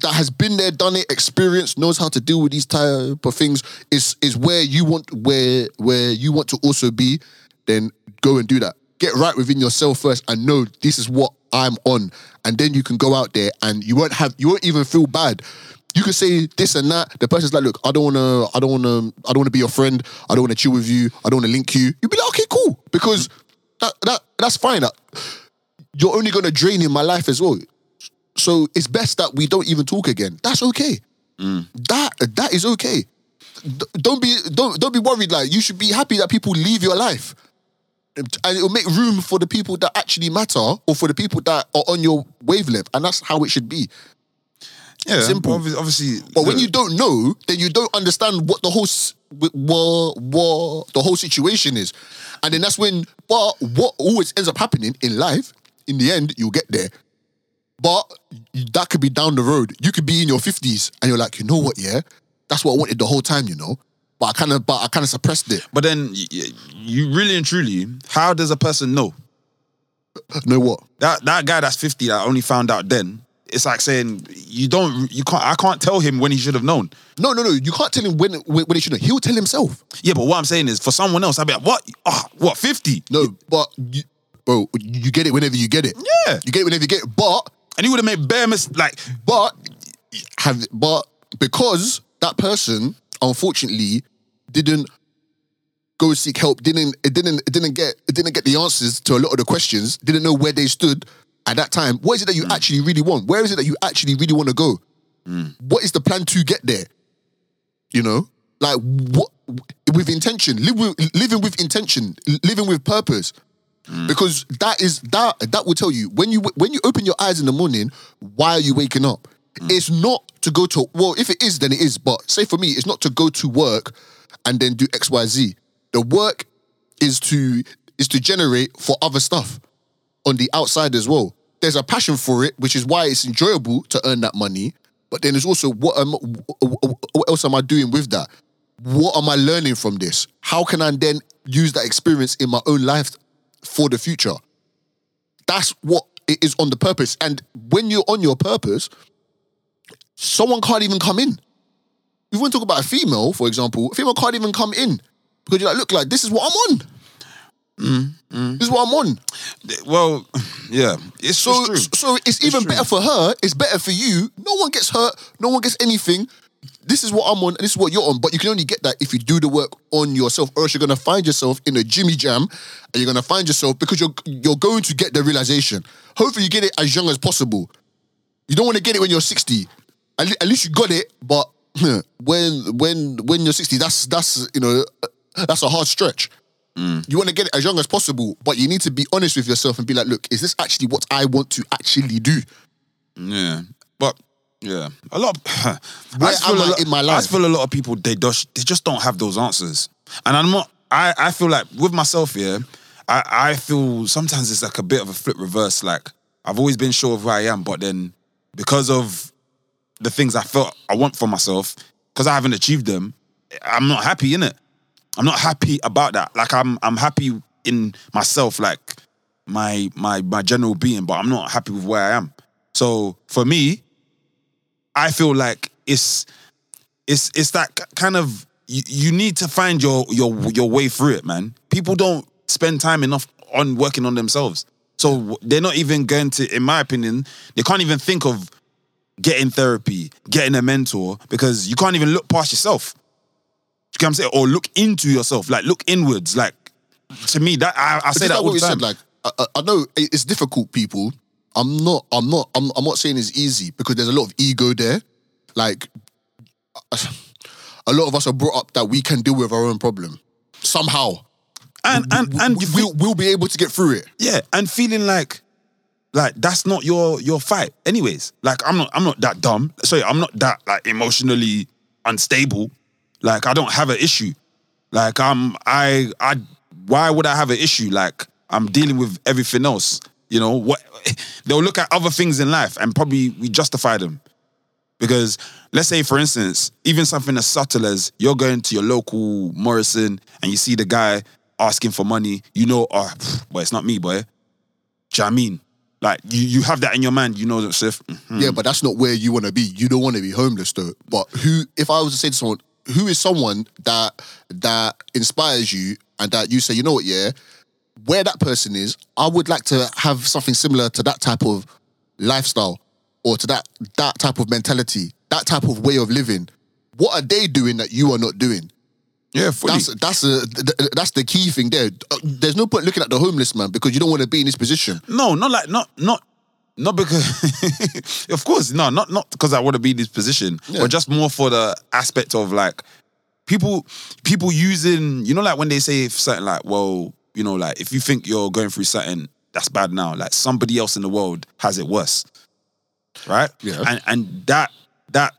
S4: that has been there, done it, experienced, knows how to deal with these type of things, is is where you want where where you want to also be, then go and do that. Get right within yourself first and know this is what I'm on. And then you can go out there and you won't have you won't even feel bad. You can say this and that. The person's like, look, I don't wanna, I don't wanna, I don't wanna be your friend, I don't wanna chill with you, I don't wanna link you. You'll be like, okay, cool. Because that that that's fine. You're only gonna drain in my life as well. So it's best that we don't even talk again. That's okay. Mm. That that is okay. Don't be don't don't be worried. Like you should be happy that people leave your life, and it will make room for the people that actually matter, or for the people that are on your wavelength, and that's how it should be.
S3: Yeah,
S4: Simple.
S3: obvi- Obviously,
S4: But when you don't know, then you don't understand what the whole s- wh- what, what the whole situation is, and then that's when. But what always ends up happening in life, in the end, you'll get there. But that could be down the road. You could be in your fifties, and you're like, you know what? Yeah, that's what I wanted the whole time. You know, but I kind of, but I kind of suppressed it.
S3: But then y- y- you really and truly, how does a person know
S4: know what?
S3: that that guy that's fifty that only found out then? It's like saying you don't, you can't. I can't tell him when he should have known.
S4: No, no, no. You can't tell him when when, when he should know. He'll tell himself.
S3: Yeah, but what I'm saying is, for someone else, I'd be like, what? Ah, what? Fifty?
S4: No, but you, bro, you get it whenever you get it.
S3: Yeah.
S4: you get it whenever you get it. But
S3: And he would have made bare mis like
S4: But have but because that person unfortunately didn't go seek help, didn't it didn't it didn't get it didn't get the answers to a lot of the questions, didn't know where they stood at that time. What is it that you hmm. actually really want? Where is it that you actually really want to go? Hmm. What is the plan to get there? You know, like what with intention, live with, living with intention, living with purpose. Hmm. Because that is that that will tell you when you when you open your eyes in the morning, why are you waking up? It's not to go to well, if it is, then it is. But say for me, it's not to go to work and then do X, Y, Z. The work is to is to generate for other stuff on the outside as well. There's a passion for it, which is why it's enjoyable to earn that money. But then there's also what am what else am I doing with that? What am I learning from this? How can I then use that experience in my own life for the future? That's what it is on the purpose. And when you're on your purpose, someone can't even come in. If you want to talk about a female, for example, a female can't even come in because you're like, look, like this is what I'm on. Mm, mm. This is what I'm on.
S3: Well, yeah, it's
S4: So,
S3: it's
S4: so it's even
S3: true.
S4: better for her. It's better for you. No one gets hurt. No one gets anything. This is what I'm on. And this is what you're on. But you can only get that if you do the work on yourself, or else you're gonna find yourself in a Jimmy Jam, and you're gonna find yourself because you're you're going to get the realization. Hopefully, you get it as young as possible. You don't want to get it when you're 60. At, at least you got it, but when when when you're 60, that's that's you know that's a hard stretch. Mm. You want to get it as young as possible, but you need to be honest with yourself and be like, look, is this actually what I want to actually do?
S3: Yeah, but yeah, a lot. Of, I
S4: Where
S3: just
S4: am
S3: feel a
S4: I
S3: lot-
S4: in my life?
S3: I feel a lot of people they just they just don't have those answers, and I'm not. I I feel like with myself, yeah, I I feel sometimes it's like a bit of a flip reverse. Like I've always been sure of who I am, but then because of the things I felt I want for myself, because I haven't achieved them, I'm not happy in it. I'm not happy about that. Like I'm I'm happy in myself, like my my my general being, but I'm not happy with where I am. So for me, I feel like it's it's it's that kind of you, you need to find your your your way through it, man. People don't spend time enough on working on themselves. So they're not even going to, in my opinion, they can't even think of getting therapy, getting a mentor, because you can't even look past yourself. You know what I'm saying? Or look into yourself, like look inwards. Like to me, that I, I say
S4: Just
S3: that all
S4: what
S3: the time.
S4: said, like I, I- know it's difficult, people. I'm not. I'm not. I'm, I'm not saying it's easy because there's a lot of ego there. Like a lot of us are brought up that we can deal with our own problem somehow.
S3: and and and
S4: we, we'll, we'll be able to get through it.
S3: Yeah, and feeling like like that's not your your fight. Anyways, like I'm not I'm not that dumb. Sorry, I'm not that like emotionally unstable. Like I don't have an issue. Like I'm I I why would I have an issue? Like I'm dealing with everything else. You know what? They'll look at other things in life and probably we justify them. Because let's say, for instance, even something as subtle as you're going to your local Morrison and you see the guy asking for money, you know, ah, oh, but it's not me, boy. Do you know I mean? Like you, you have that in your mind, you know that Sif. mhm.
S4: Yeah, but that's not where you want to be. You don't want to be homeless though. But who, if I was to say to someone, who is someone that that inspires you and that you say, you know what, yeah, where that person is, I would like to have something similar to that type of lifestyle or to that that type of mentality, that type of way of living. What are they doing that you are not doing?
S3: Yeah, fully.
S4: That's that's a, th- th- that's the key thing there. Uh, There's no point looking at the homeless man because you don't want to be in this position.
S3: No, not like not not not because of course, no, not not because I want to be in this position,
S4: Yeah.
S3: but just more for the aspect of like people people using, you know, like when they say something like, well, you know, like if you think you're going through something that's bad now, like somebody else in the world has it worse. Right?
S4: Yeah.
S3: And and that that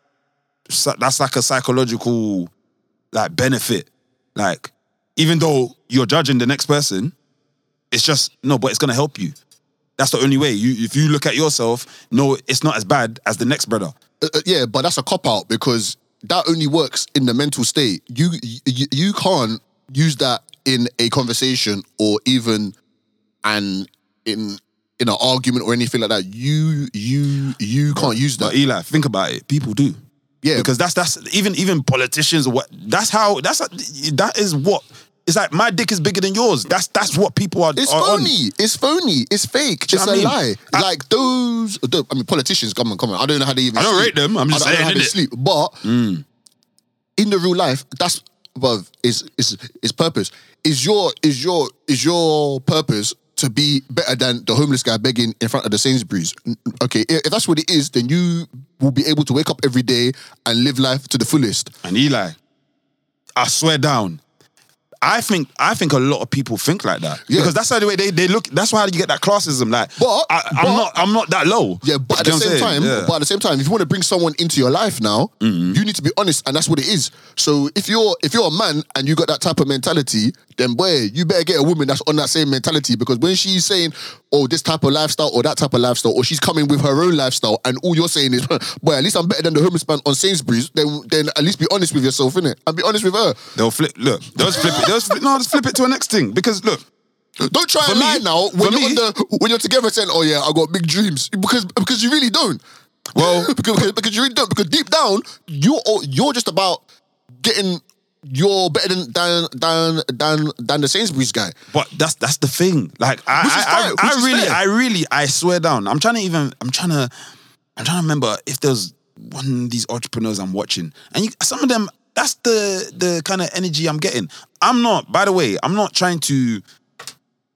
S3: that's like a psychological like benefit. Like, even though you're judging the next person, it's just no, but it's gonna help you. That's the only way. You if you look at yourself, no, it's not as bad as the next brother.
S4: Uh, uh, yeah, but that's a cop out because that only works in the mental state. You, you you can't use that in a conversation or even and in in an argument or anything like that. You you you can't use that.
S3: But Eli, think about it. People do.
S4: Yeah.
S3: Because that's that's even even politicians what that's how that's that is what it's like my dick is bigger than yours. That's that's what people are.
S4: It's
S3: are on.
S4: phony. It's phony. It's fake.
S3: You
S4: it's a
S3: what
S4: lie.
S3: I-
S4: like those. the- I mean, politicians. Come on, come on. I don't know how they even.
S3: I don't
S4: sleep.
S3: rate them, I'm just
S4: I don't,
S3: saying,
S4: know how they
S3: innit?
S4: sleep. But mm. in the real life, that's above is is is purpose. Is your is your is your purpose to be better than the homeless guy begging in front of the Sainsbury's? Okay, if that's what it is, then you will be able to wake up every day and live life to the fullest.
S3: And Eli, I swear down. I think I think a lot of people think like that
S4: Yeah.
S3: because that's how the way they, they look. That's why you get that classism. Like,
S4: But-
S3: I, I'm
S4: but-
S3: not I'm not that low.
S4: Yeah, but at the same time.
S3: Yeah.
S4: but at the same time, if you want to bring someone into your life now, mm-hmm. you need to be honest, and that's what it is. So if you're if you're a man and you got that type of mentality, then boy, you better get a woman that's on that same mentality because when she's saying, "Oh, this type of lifestyle" or that type of lifestyle, or she's coming with her own lifestyle, and all you're saying is, "Boy, at least I'm better than the homeless man on Sainsbury's," then then at least be honest with yourself, innit? And be honest with her.
S3: They'll flip. Look, they'll just flip it. They'll just flip, no, just flip it to the next thing because look,
S4: Don't try and
S3: me-
S4: lie now when you're
S3: me-
S4: on the when you're together saying, "Oh yeah, I got big dreams," because because you really don't.
S3: Well-
S4: because, because because you really don't. Because deep down, you're you're just about getting. You're better than than than than, than the Sainsbury's guy.
S3: But that's that's the thing. Like I I, I, I really
S4: fair.
S3: I really I swear down. I'm trying to even I'm trying to I'm trying to remember if there's one of these entrepreneurs I'm watching, and you, some of them that's the the kind of energy I'm getting. I'm not. By the way, I'm not trying to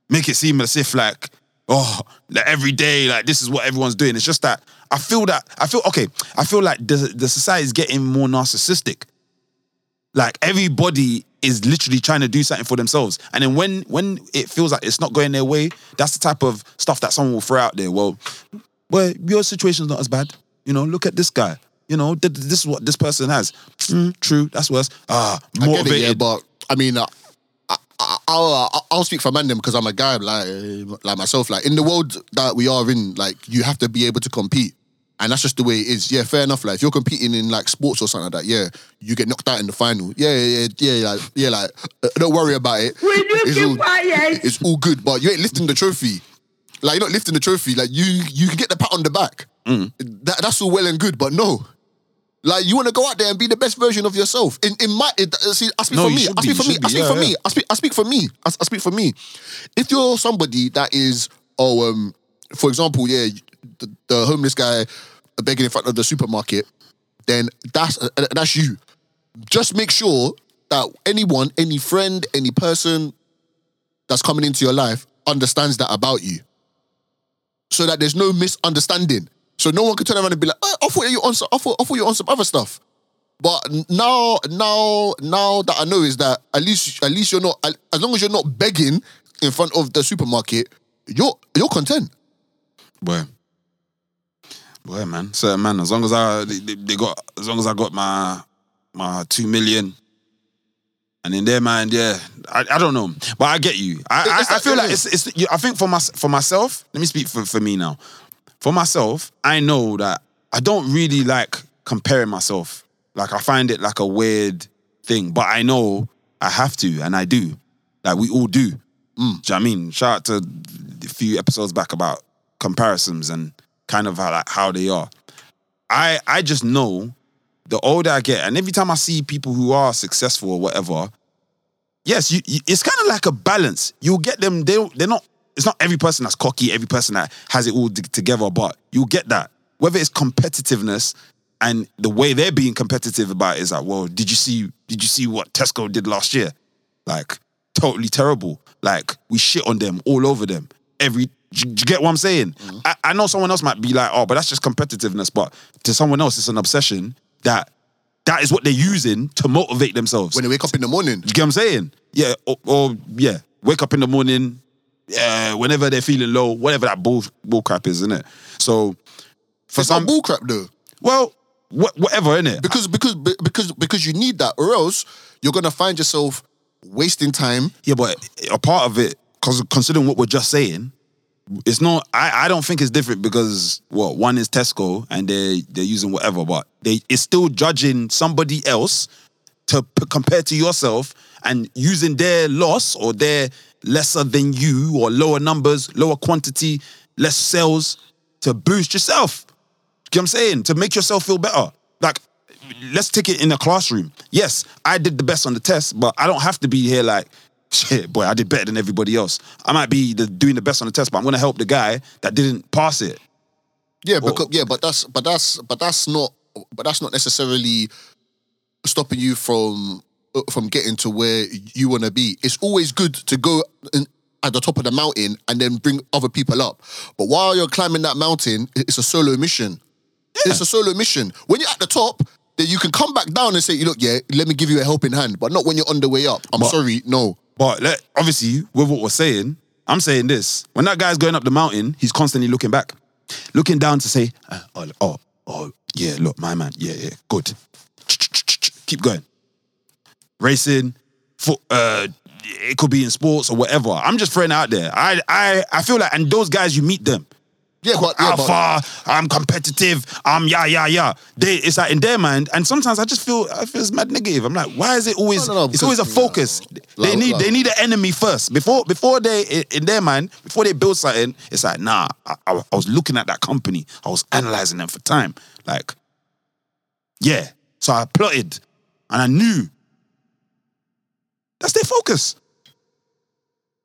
S3: make it seem as if like oh like every day like this is what everyone's doing. It's just that I feel that I feel okay. I feel like the the society is getting more narcissistic like everybody is literally trying to do something for themselves and then when when it feels like it's not going their way that's the type of stuff that someone will throw out there well well your situation's not as bad you know look at this guy you know th- th- this is what this person has Mm, true that's worse ah
S4: I get it, yeah, but I mean, uh, I, I, I'll uh, I'll speak for man them because I'm a guy like like myself. Like in the world that we are in, like you have to be able to compete. And that's just the way it is. Yeah, fair enough. Like if you're competing in like sports or something like that, yeah, you get knocked out in the final. Yeah, yeah, yeah, yeah. Like, yeah, like uh, don't worry about it.
S2: Will you
S4: It's
S2: keep
S4: all-
S2: quiet?
S4: It's all good, but you ain't lifting the trophy. Like you're not lifting the trophy. Like you, you can get the pat on the back.
S3: Mm.
S4: That, that's all well and good, but no. Like you want to go out there and be the best version of yourself. In in my, it, uh, see, I speak
S3: No,
S4: for me. I
S3: be,
S4: speak for me. I speak
S3: Yeah,
S4: for
S3: yeah.
S4: me. I speak. I speak for me. I, I speak for me. If you're somebody that is, oh, um, for example, yeah, the, the homeless guy begging in front of the supermarket, then that's uh, that's you. Just make sure that anyone, any friend, any person that's coming into your life understands that about you. So that there's no misunderstanding. So no one can turn around and be like, "Oh, I thought you on some, I thought, I thought you on some other stuff. But now, now, now that I know is that at least, at least you're not, as long as you're not begging in front of the supermarket, you're you're content.
S3: boy boy man certain man as long as I they, they- got as long as I got my my two million and in their mind, yeah, I, I don't know, but I get you. I, I, I feel like it's, it's I think for my for myself. Let me speak for, for me now. For myself, I know that I don't really like comparing myself. Like I find it like a weird thing, but I know I have to, and I do. Like we all do. Mm. Do you know what I mean? Shout out to a few episodes back about comparisons and kind of how like how they are. I I just know the older I get, and every time I see people who are successful or whatever, yes, you, you, it's kind of like a balance. You'll get them. They they're not. It's not every person that's cocky, every person that has it all t- together, but you'll get that. Whether it's competitiveness and the way they're being competitive about it is like, well, did you see? Did you see what Tesco did last year? Like totally terrible. Like we shit on them all over them. Every do you get what I'm saying? Mm-hmm. I, I know someone else might be like, oh, but that's just competitiveness. But to someone else, it's an obsession that that is what they're using to motivate themselves.
S4: When they wake up in the morning,
S3: you get what I'm saying? Yeah, or, or yeah, wake up in the morning, uh, whenever they're feeling low, whatever that bull bull crap is, isn't it? So for
S4: it's
S3: some,
S4: bull crap though.
S3: well, wha- whatever, innit?
S4: Because because because because you need that, or else you're gonna find yourself wasting time.
S3: Yeah, but a part of it, because considering what we're just saying, it's not. I, I don't think it's different because what one is Tesco and they they're using whatever, but they it's still judging somebody else to p- compare to yourself and using their loss or their lesser than you or lower numbers, lower quantity, less sales to boost yourself. You know what I'm saying? To make yourself feel better. Like, let's take it in a classroom. Yes, I did the best on the test, but I don't have to be here like, shit, boy, I did better than everybody else. I might be the, doing the best on the test, but I'm gonna help the guy that didn't pass it.
S4: Yeah, because yeah, but that's but that's but that's not but that's not necessarily stopping you from from getting to where you want to be. It's always good to go in, at the top of the mountain and then bring other people up. But while you're climbing that mountain, it's a solo mission. It's a solo mission. When you're at the top, then you can come back down and say, "Look, yeah, let me give you a helping hand." But not when you're on the way up. I'm
S3: But-
S4: sorry, no.
S3: But let, obviously, with what we're saying, I'm saying this. When that guy's going up the mountain, he's constantly looking back, looking down to say, uh, oh, oh, oh, yeah, look, my man, yeah, yeah, good. Keep going. Racing, foot, uh, it could be in sports or whatever. I'm just throwing it out there. I, I, I feel like, and those guys, you meet them.
S4: Yeah, but yeah, but,
S3: Alpha, I'm competitive, I'm yeah, yeah, yeah. They, it's like in their mind, and sometimes I just feel I feel it's mad negative. I'm like, why is it always?
S4: No, no, no,
S3: it's always a focus. They need they need an enemy first before before they in their mind before they build something. It's like nah, I, I, I was looking at that company, I was analyzing them for time. Like, yeah. So I plotted, and I knew that's their focus.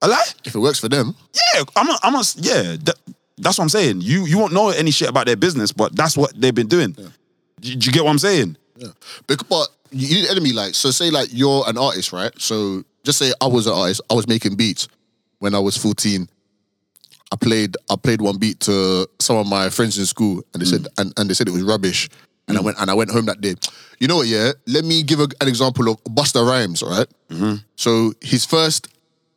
S3: A lie?
S4: if it works for them,
S3: Yeah, I'm a, I'm a, yeah. That, that's what I'm saying. You you won't know any shit about their business, but that's what they've been doing. Do, do you get what I'm saying?
S4: Yeah. But you need an enemy like so say like you're an artist, right? So just say I was an artist, I was making beats when I was 14. I played I played one beat to some of my friends in school and they said mm. and, and they said it was rubbish. And I went and I went home that day. You know what, yeah? Let me give a, an example of Busta Rhymes, all right? Mm-hmm. So his first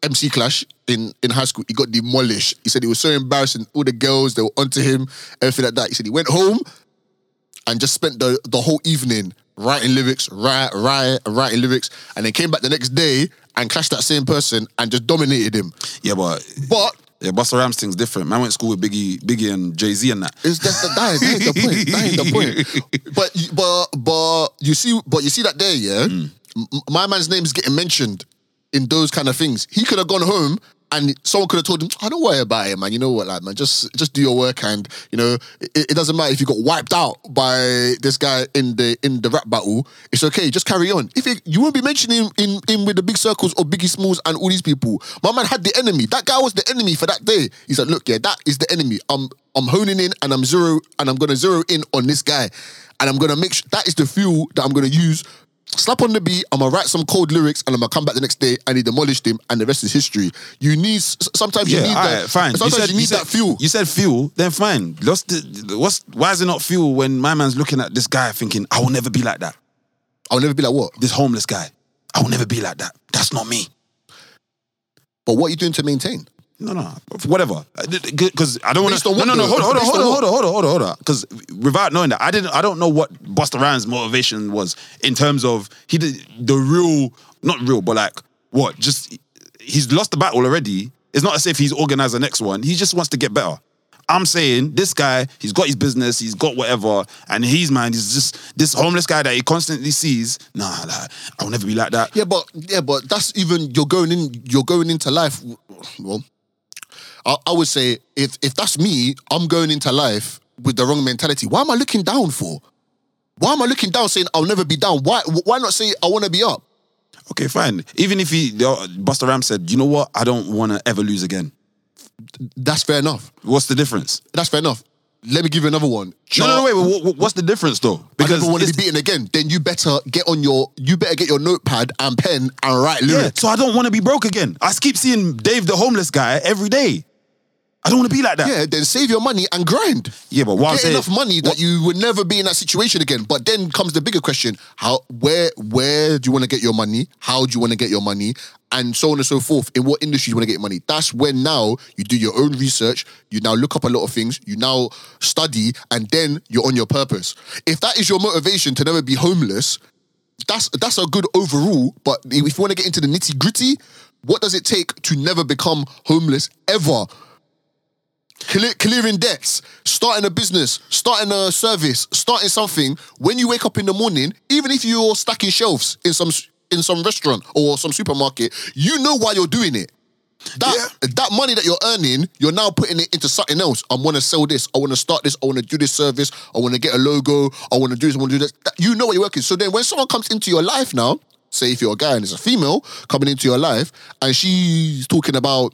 S4: MC clash in, in high school, he got demolished. He said it was so embarrassing. All the girls, they were onto him, everything like that. He said he went home and just spent the, the whole evening writing lyrics, write, write, writing lyrics, and then came back the next day and clashed that same person and just dominated him.
S3: Yeah, but
S4: But
S3: yeah, Busta Rhymes thing's different. Man went to school with Biggie, Biggie and Jay Z and that.
S4: it's just that, that, ain't- that ain't the point. That ain't the point. But you- but but you see, but you see that there, yeah. Mm. M- my man's name is getting mentioned in those kind of things. He could have gone home. And someone could have told him, "I don't worry about it, man. You know what, like, man, just just do your work, and you know it, it doesn't matter if you got wiped out by this guy in the in the rap battle. It's okay, just carry on. If it, you won't be mentioning in in with the big circles of Biggie Smalls and all these people, my man had the enemy. That guy was the enemy for that day. He said, "Look, yeah, that is the enemy. I'm I'm honing in and I'm zero and I'm gonna zero in on this guy, and I'm gonna make sure that is the fuel that I'm gonna use." Slap on the beat. I'm gonna write some cold lyrics, and I'm gonna come back the next day, and he demolished him, and the rest is history. You need sometimes you need that.
S3: right, fine.
S4: Sometimes you, need
S3: said,
S4: that fuel.
S3: You said fuel, then fine. What's, the, what's why is it not fuel when my man's looking at this guy thinking, I will never be like that.
S4: I'll never be like what.
S3: This homeless guy, I will never be like that. That's not me.
S4: But what are you doing to maintain?
S3: No, no, whatever. Because I don't want to. No, no, no. Hold on, hold on, hold
S4: on
S3: hold on, hold on, hold on. Because without knowing that, I didn't. I don't know what Busta Rhymes' motivation was in terms of he did the real, not real, but like what? Just he's lost the battle already. It's not as if he's organized the next one. He just wants to get better. I'm saying this guy, he's got his business, he's got whatever, and his mind is just this homeless guy that he constantly sees. Nah, like, I'll never be like that.
S4: Yeah, but yeah, but that's even you're going in. You're going into life. Well, I, I would say if if that's me, I'm going into life with the wrong mentality. Why am I looking down for? Why am I looking down saying I'll never be down? Why why not say I want to be up?
S3: Okay, fine. Even if he, Busta Rhymes said, you know what, I don't want to ever lose again.
S4: That's fair enough.
S3: What's the difference?
S4: That's fair enough. Let me give you another one.
S3: No, no, no, wait. what- what's the difference though?
S4: Because I never want to be beaten again. Then you better get on your. You better get your notepad and pen and write
S3: yeah. So I don't want to be broke again. I keep seeing Dave the homeless guy every day. I don't want to be like that.
S4: Yeah, then save your money and grind.
S3: Yeah, but
S4: Get
S3: saying,
S4: enough money that
S3: what-
S4: you would never be in that situation again. But then comes the bigger question: How, where, where do you want to get your money? How do you want to get your money? And so on and so forth. In what industry do you want to get your money? That's when now you do your own research. You now look up a lot of things. You now study, and then you're on your purpose. If that is your motivation to never be homeless, that's that's a good overall. But if you want to get into the nitty gritty, what does it take to never become homeless ever? Clear, clearing debts, starting a business, starting a service, starting something. When you wake up in the morning, even if you're stacking shelves in some in some restaurant or some supermarket, you know why you're doing it. That that money that you're earning, you're now putting it into something else. I want to sell this. I want to start this. I want to do this service. I want to get a logo. I want to do this. I want to do this. That- You know what you're working. So then, when someone comes into your life now, say if you're a guy and it's a female coming into your life, and she's talking about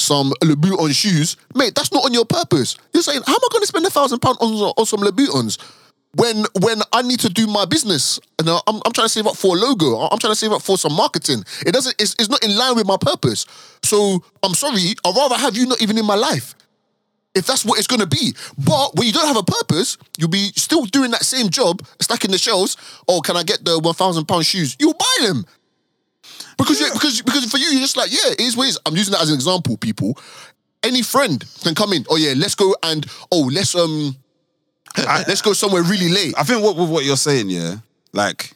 S4: some Louboutin shoes, mate, that's not on your purpose. You're saying, how am I going to spend a thousand pounds on some Louboutins? when when I need to do my business and I'm, I'm trying to save up for a logo, I'm trying to save up for some marketing. It doesn't. It's, it's not in line with my purpose. So I'm sorry. I'd rather have you not even in my life. If that's what it's gonna be. But when you don't have a purpose, you'll be still doing that same job, stacking the shelves. Oh, can I get the one thousand pound shoes? You'll buy them. Because you because because for you, you're just like, yeah, it is what it is. I'm using that as an example, people. Any friend can come in. Oh yeah, let's go and oh let's um let's go somewhere really late.
S3: I think what with what you're saying, yeah, like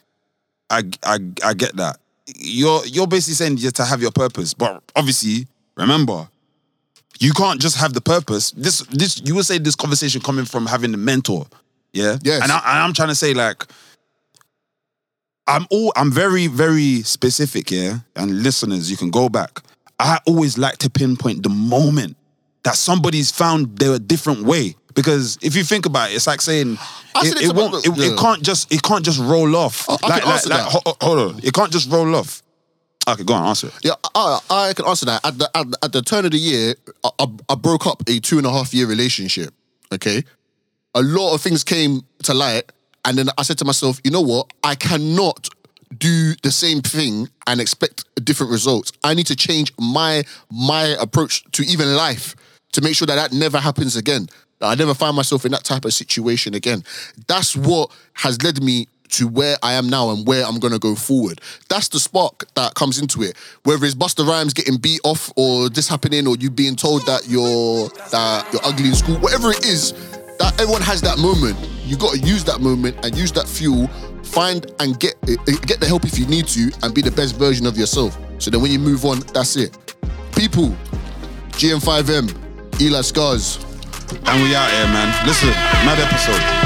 S3: I I I get that. You're you're basically saying just to have your purpose, but obviously remember, you can't just have the purpose. This this you would say this conversation coming from having a mentor, yeah,
S4: yeah.
S3: And, I, and I'm trying to say like. I'm all I'm very, very specific, yeah. And listeners, you can go back. I always like to pinpoint the moment that somebody's found their different way. Because if you think about it, it's like saying it, it won't. It, it can't just. It can't just roll off.
S4: Oh, I- I
S3: like, like, like,
S4: that.
S3: ho- hold on. It can't just roll off. Okay, go on. Answer. it.
S4: Yeah, I, I can answer that. At the, at, at the turn of the year, I, I broke up a two and a half year relationship. Okay. A lot of things came to light. And then I said to myself, you know what? I cannot do the same thing and expect different results. I need to change my my approach to even life to make sure that that never happens again. That I never find myself in that type of situation again. That's what has led me to where I am now and where I'm gonna go forward. That's the spark that comes into it. Whether it's Busta Rhymes getting beat off or this happening or you being told that you're that you're ugly in school, whatever it is, that everyone has that moment. You got to use that moment and use that fuel. Find and get eh, get the help if you need to, and be the best version of yourself. So then when you move on, that's it. People, GM5M, Eli Scars.
S3: And we out here, man. Listen, mad episode.